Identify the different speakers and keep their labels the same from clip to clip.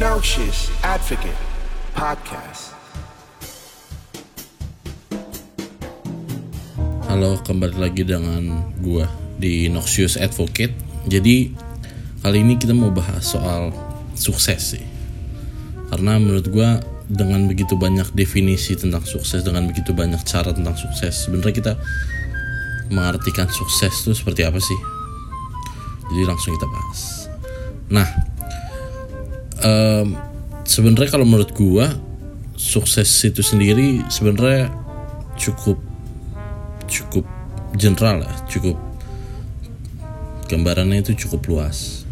Speaker 1: Noxious Advocate Podcast.
Speaker 2: Halo, kembali lagi dengan gua di Noxious Advocate. Jadi kali ini kita mau bahas soal sukses sih. Karena menurut gua dengan begitu banyak definisi tentang sukses, dengan begitu banyak cara tentang sukses, sebenarnya kita mengartikan sukses itu seperti apa sih? Jadi langsung kita bahas. Nah, em, sebenarnya kalau menurut gua sukses itu sendiri sebenarnya cukup cukup general ya, cukup gambarannya itu cukup luas.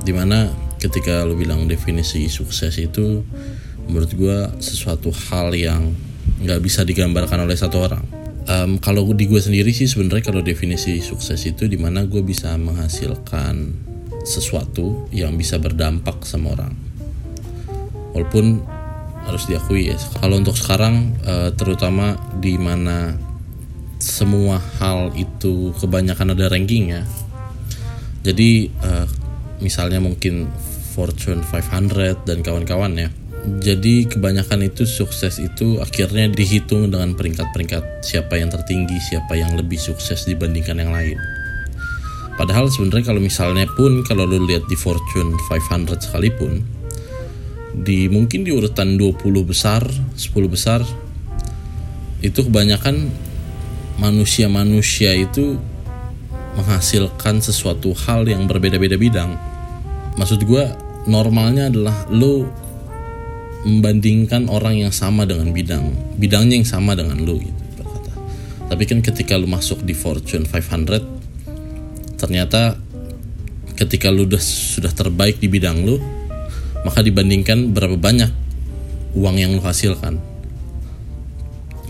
Speaker 2: Di mana ketika lo bilang definisi sukses itu menurut gua sesuatu hal yang nggak bisa digambarkan oleh satu orang. Em, kalau di gue sendiri sih sebenarnya kalau definisi sukses itu di mana gue bisa menghasilkan sesuatu yang bisa berdampak sama orang. Walaupun harus diakui ya, kalau untuk sekarang eh, terutama di mana semua hal itu kebanyakan ada rankingnya. Jadi eh, misalnya mungkin Fortune 500 dan kawan-kawan ya. Jadi kebanyakan itu sukses itu akhirnya dihitung dengan peringkat-peringkat siapa yang tertinggi, siapa yang lebih sukses dibandingkan yang lain. Padahal sebenarnya kalau misalnya pun kalau lu lihat di Fortune 500 sekalipun di mungkin di urutan 20 besar, 10 besar itu kebanyakan manusia-manusia itu menghasilkan sesuatu hal yang berbeda-beda bidang. Maksud gue normalnya adalah lo membandingkan orang yang sama dengan bidang, bidangnya yang sama dengan lo gitu berkata. Tapi kan ketika lo masuk di Fortune 500 ternyata ketika lo udah sudah terbaik di bidang lo, maka dibandingkan berapa banyak uang yang lo hasilkan.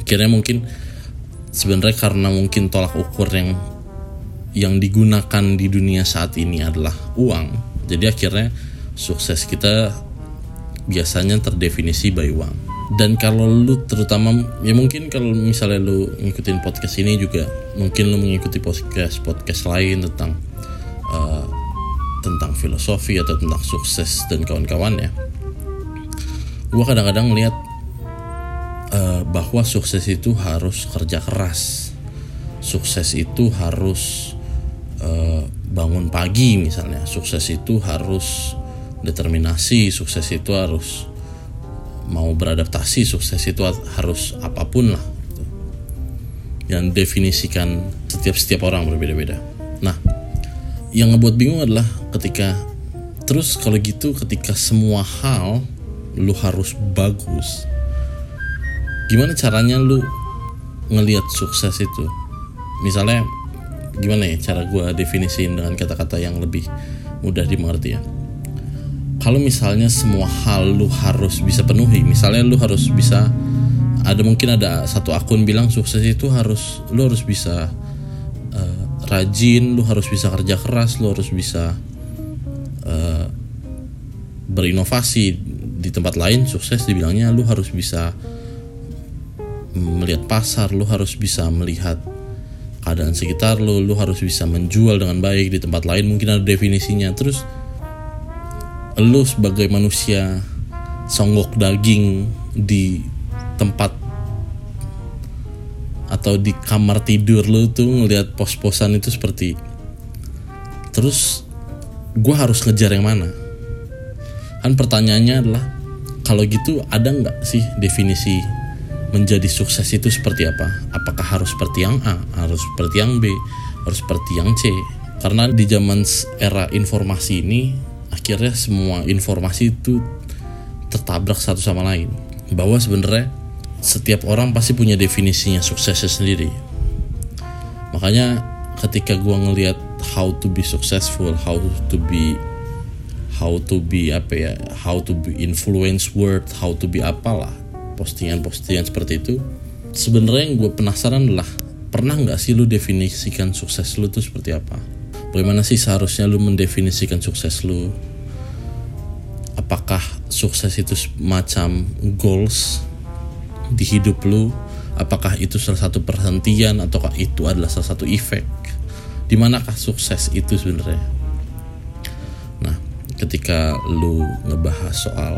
Speaker 2: Akhirnya mungkin sebenarnya karena mungkin tolak ukur yang yang digunakan di dunia saat ini adalah uang. Jadi akhirnya sukses kita biasanya terdefinisi by uang. Dan kalau lu terutama ya mungkin kalau misalnya lu ngikutin podcast ini juga mungkin lu mengikuti podcast podcast lain tentang tentang filosofi atau tentang sukses dan kawan-kawan ya. Gua kadang-kadang melihat uh, bahwa sukses itu harus kerja keras. Sukses itu harus uh, bangun pagi misalnya. Sukses itu harus determinasi. Sukses itu harus mau beradaptasi. Sukses itu harus apa pun lah. Gitu. Yang definisikan setiap setiap orang berbeda-beda. Nah, yang ngebuat bingung adalah ketika terus kalau gitu ketika semua hal lu harus bagus gimana caranya lu ngelihat sukses itu? Misalnya gimana ya cara gue definisiin dengan kata-kata yang lebih mudah dimengerti ya? Kalau misalnya semua hal lu harus bisa penuhi misalnya lu harus bisa ada mungkin ada satu akun bilang sukses itu harus lu harus bisa rajin lu harus bisa kerja keras lu harus bisa uh, berinovasi di tempat lain sukses dibilangnya lu harus bisa melihat pasar, lu harus bisa melihat keadaan sekitar lu, lu harus bisa menjual dengan baik di tempat lain mungkin ada definisinya. Terus lu sebagai manusia songgok daging di tempat atau di kamar tidur lu tuh ngelihat pos-posan itu seperti terus gue harus ngejar yang mana kan pertanyaannya adalah kalau gitu ada nggak sih definisi menjadi sukses itu seperti apa? Apakah harus seperti yang A, harus seperti yang B, harus seperti yang C? Karena di zaman era informasi ini, akhirnya semua informasi itu tertabrak satu sama lain. Bahwa sebenarnya setiap orang pasti punya definisinya suksesnya sendiri. Makanya ketika gua ngelihat how to be successful, how to be how to be apa ya, how to be influence word, how to be apalah postingan-postingan seperti itu sebenarnya yang gue penasaran adalah pernah nggak sih lu definisikan sukses lu tuh seperti apa? Bagaimana sih seharusnya lu mendefinisikan sukses lu? Apakah sukses itu semacam goals di hidup lu apakah itu salah satu perhentian ataukah itu adalah salah satu efek? Di manakah sukses itu sebenarnya? Nah ketika lu ngebahas soal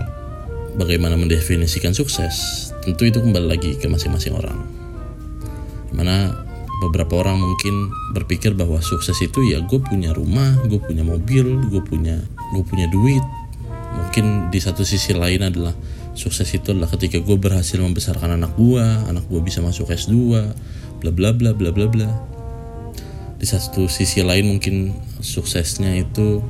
Speaker 2: bagaimana mendefinisikan sukses tentu itu kembali lagi ke masing-masing orang. Mana beberapa orang mungkin berpikir bahwa sukses itu ya gue punya rumah, gue punya mobil, gue punya gue punya duit. Mungkin di satu sisi lain adalah sukses itu adalah ketika gue berhasil membesarkan anak gue, anak gue bisa masuk S2, bla bla bla bla bla bla. Di satu sisi lain mungkin suksesnya itu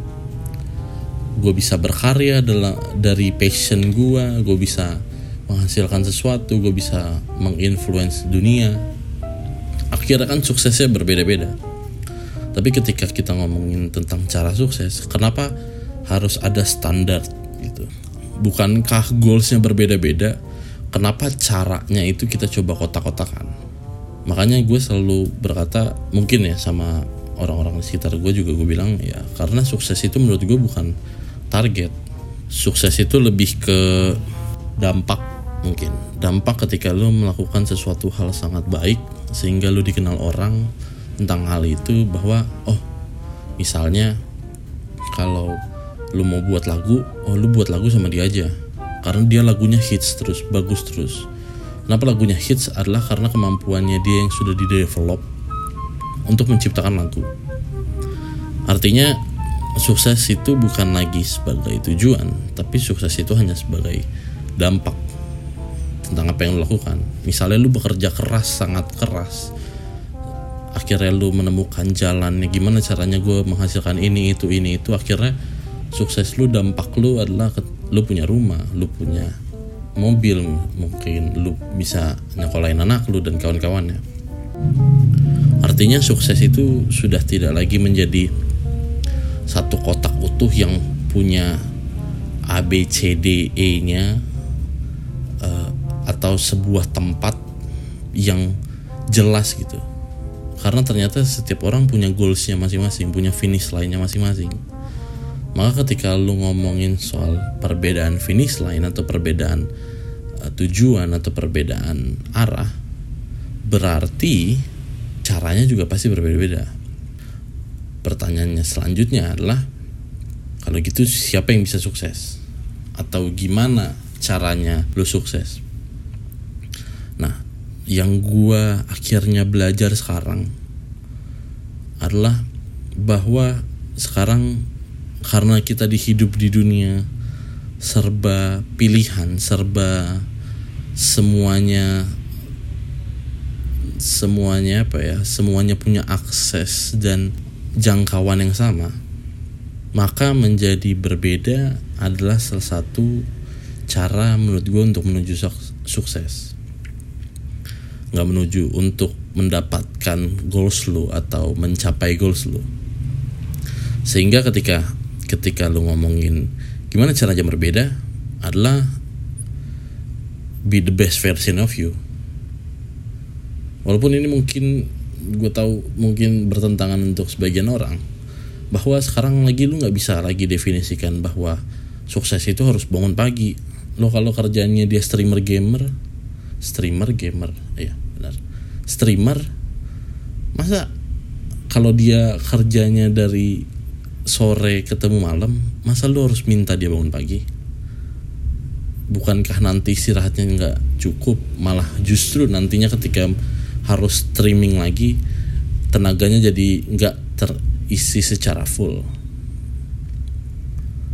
Speaker 2: gue bisa berkarya adalah dari passion gue, gue bisa menghasilkan sesuatu, gue bisa menginfluence dunia, akhirnya kan suksesnya berbeda-beda. Tapi ketika kita ngomongin tentang cara sukses kenapa harus ada standar gitu bukankah goalsnya berbeda-beda? Kenapa caranya itu kita coba kotak-kotakan? Makanya gue selalu berkata mungkin ya sama orang-orang di sekitar gue juga gue bilang ya karena sukses itu menurut gue bukan target. Sukses itu lebih ke dampak mungkin. Dampak ketika lo melakukan sesuatu hal sangat baik sehingga lo dikenal orang tentang hal itu bahwa oh misalnya kalau lo mau buat lagu oh lo buat lagu sama dia aja. Karena dia lagunya hits terus bagus terus. Kenapa lagunya hits? Adalah karena kemampuannya dia yang sudah di develop untuk menciptakan lagu. Artinya sukses itu bukan lagi sebagai tujuan tapi sukses itu hanya sebagai dampak tentang apa yang lo lakukan. Misalnya lu bekerja keras sangat keras. Akhirnya lu menemukan jalannya gimana caranya gue menghasilkan ini itu ini itu. Akhirnya sukses lu dampak lu adalah lu punya rumah lu punya mobil mungkin lu bisa nyekolahin anak lu dan kawan-kawannya artinya sukses itu sudah tidak lagi menjadi satu kotak utuh yang punya A B C D E nya atau sebuah tempat yang jelas gitu. Karena ternyata setiap orang punya goalsnya masing-masing punya finish lainnya masing-masing maka ketika lu ngomongin soal perbedaan finish line atau perbedaan uh, tujuan atau perbedaan arah berarti caranya juga pasti berbeda-beda. Pertanyaannya selanjutnya adalah kalau gitu siapa yang bisa sukses? Atau gimana caranya lu sukses? Nah, yang gua akhirnya belajar sekarang adalah bahwa sekarang karena kita dihidup di dunia serba pilihan, serba semuanya semuanya apa ya? Semuanya punya akses dan jangkauan yang sama. Maka menjadi berbeda adalah salah satu cara menurut gue untuk menuju sukses nggak menuju untuk mendapatkan goals lu atau mencapai goals lu sehingga ketika ketika lu ngomongin gimana caranya berbeda adalah be the best version of you. Walaupun ini mungkin gue tahu mungkin bertentangan untuk sebagian orang bahwa sekarang lagi lu nggak bisa lagi definisikan bahwa sukses itu harus bangun pagi. Lo kalau kerjanya dia streamer gamer streamer gamer ya benar. Streamer masa kalau dia kerjanya dari sore ketemu malam masa lu harus minta dia bangun pagi? Bukankah nanti istirahatnya nggak cukup? Malah justru nantinya ketika harus streaming lagi tenaganya jadi nggak terisi secara full.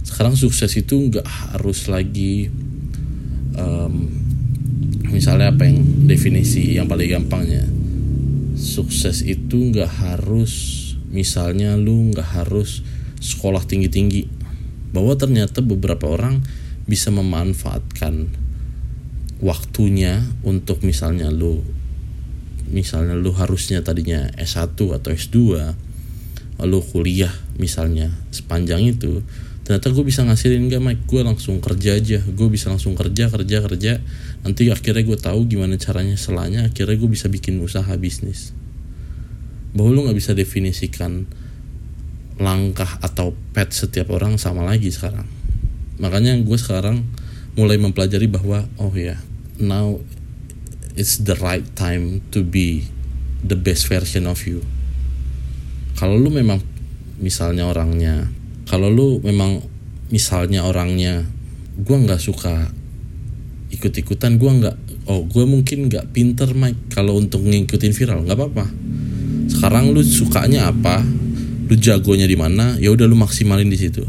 Speaker 2: Sekarang sukses itu nggak harus lagi um, misalnya apa yang definisi yang paling gampangnya? Sukses itu nggak harus misalnya lu nggak harus sekolah tinggi tinggi bahwa ternyata beberapa orang bisa memanfaatkan waktunya untuk misalnya lu misalnya lu harusnya tadinya S1 atau S2 lalu kuliah misalnya sepanjang itu ternyata gue bisa ngasilin gak Mike? Gue langsung kerja aja gue bisa langsung kerja kerja kerja nanti akhirnya gue tahu gimana caranya selanya akhirnya gue bisa bikin usaha bisnis. Bahwa lu nggak bisa definisikan langkah atau pet setiap orang sama lagi sekarang. Makanya gue sekarang mulai mempelajari bahwa oh ya yeah, now it's the right time to be the best version of you. Kalau lu memang misalnya orangnya kalau lu memang misalnya orangnya gue nggak suka ikut-ikutan gue nggak oh gue mungkin nggak pinter Mike kalau untuk ngikutin viral nggak apa-apa. Sekarang lu sukanya apa lu jagonya di mana ya udah lu maksimalin di situ.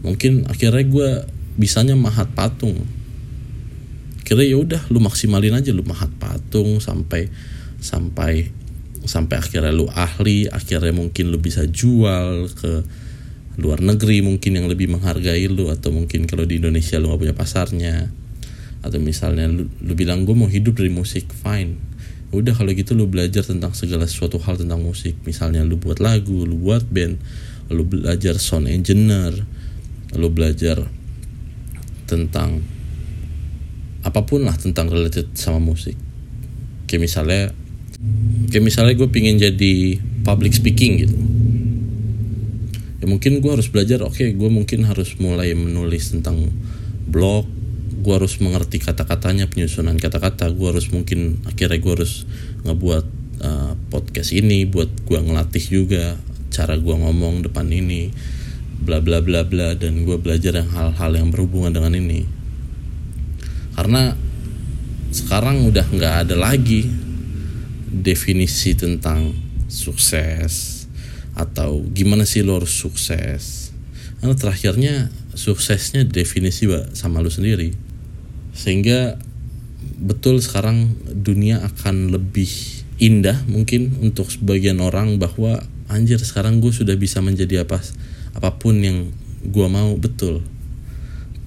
Speaker 2: Mungkin akhirnya gue bisanya mahat patung. Kira ya udah lu maksimalin aja lu mahat patung sampai sampai sampai akhirnya lu ahli akhirnya mungkin lu bisa jual ke luar negeri mungkin yang lebih menghargai lu atau mungkin kalau di Indonesia lu gak punya pasarnya. Atau misalnya lu, lu bilang gue mau hidup dari musik fine udah kalau gitu lu belajar tentang segala sesuatu hal tentang musik. Misalnya lu buat lagu lu buat band lu belajar sound engineer lu belajar tentang apa pun lah tentang related sama musik. Kayak misalnya kayak misalnya gue pingin jadi public speaking gitu. Ya mungkin gue harus belajar oke okay, gue mungkin harus mulai menulis tentang blog gue harus mengerti kata-katanya penyusunan kata-kata. Gue harus mungkin akhirnya gue harus ngebuat uh, podcast ini buat gue ngelatih juga cara gue ngomong depan ini bla bla bla bla dan gue belajar yang hal-hal yang berhubungan dengan ini. Karena sekarang udah nggak ada lagi definisi tentang sukses atau gimana sih lo harus sukses. Karena terakhirnya suksesnya definisi sama lo sendiri sehingga betul sekarang dunia akan lebih indah mungkin untuk sebagian orang bahwa anjir sekarang gue sudah bisa menjadi apa apa pun yang gue mau. Betul.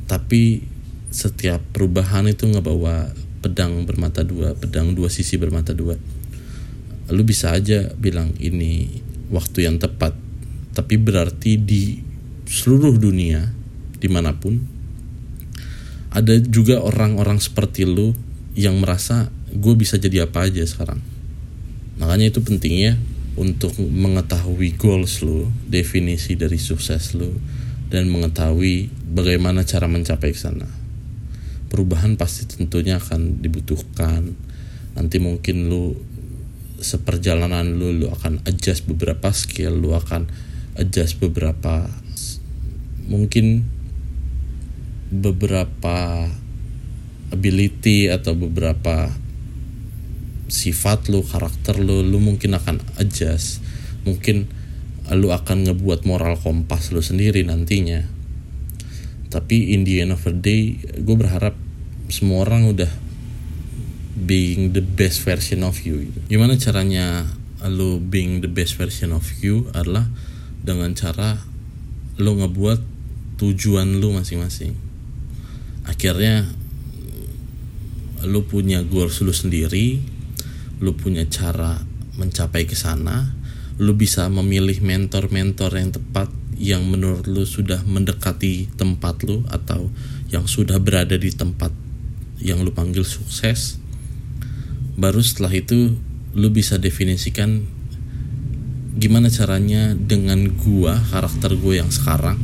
Speaker 2: Tapi setiap perubahan itu ngebawa pedang bermata dua, pedang dua sisi bermata dua. Lu bisa aja bilang ini waktu yang tepat, tapi berarti di seluruh dunia di mana pun ada juga orang-orang seperti lu yang merasa gue bisa jadi apa aja sekarang. Makanya itu pentingnya untuk mengetahui goals lu, definisi dari sukses lu, dan mengetahui bagaimana cara mencapai ke sana perubahan pasti tentunya akan dibutuhkan nanti mungkin lu seperjalanan lu lu akan adjust beberapa skill lu akan adjust beberapa mungkin beberapa ability atau beberapa sifat lu karakter lu lu mungkin akan adjust. Mungkin lu akan ngebuat moral kompas lu sendiri nantinya. Tapi in the end of the day gue berharap semua orang udah being the best version of you gitu. gimana caranya lo being the best version of you adalah dengan cara lo ngebuat tujuan lo masing-masing akhirnya lo punya goals lo sendiri lo punya cara mencapai ke sana lo bisa memilih mentor-mentor yang tepat yang menurut lu sudah mendekati tempat lu atau yang sudah berada di tempat yang lu panggil sukses. Baru setelah itu lu bisa definisikan gimana caranya dengan gua karakter gue yang sekarang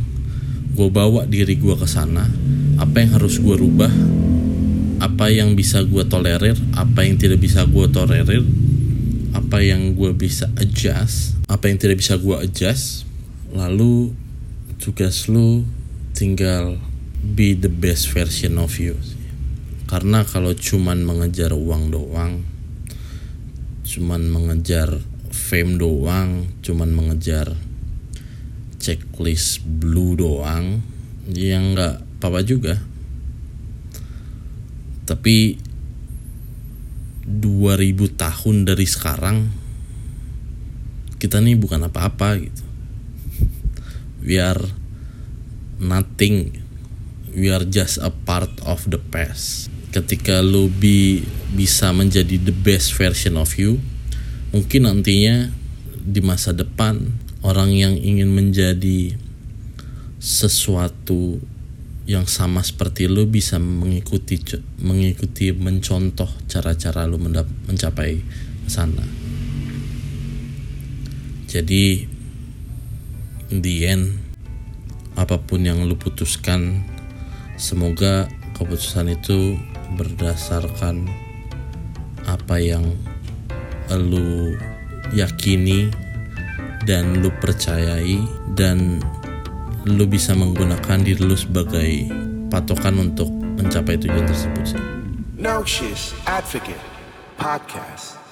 Speaker 2: gue bawa diri gue ke sana apa yang harus gue rubah apa yang bisa gue tolerir apa yang tidak bisa gue tolerir apa yang gue bisa adjust apa yang tidak bisa gue adjust. Lalu tugas lu tinggal be the best version of you. Karena kalau cuman mengejar uang doang cuman mengejar fame doang cuman mengejar checklist blue doang ya nggak apa-apa juga. Tapi 2000 tahun dari sekarang kita nih bukan apa-apa gitu. We are nothing we are just a part of the past. Ketika lu bi bisa menjadi the best version of you mungkin nantinya di masa depan orang yang ingin menjadi sesuatu yang sama seperti lu bisa mengikuti mengikuti mencontoh cara-cara lu mencapai sana. Jadi in the end apa pun yang lu putuskan semoga keputusan itu berdasarkan apa yang lu yakini dan lu percayai dan lu bisa menggunakan diri lu sebagai patokan untuk mencapai tujuan tersebut sih
Speaker 1: No Shish Advocate Podcast.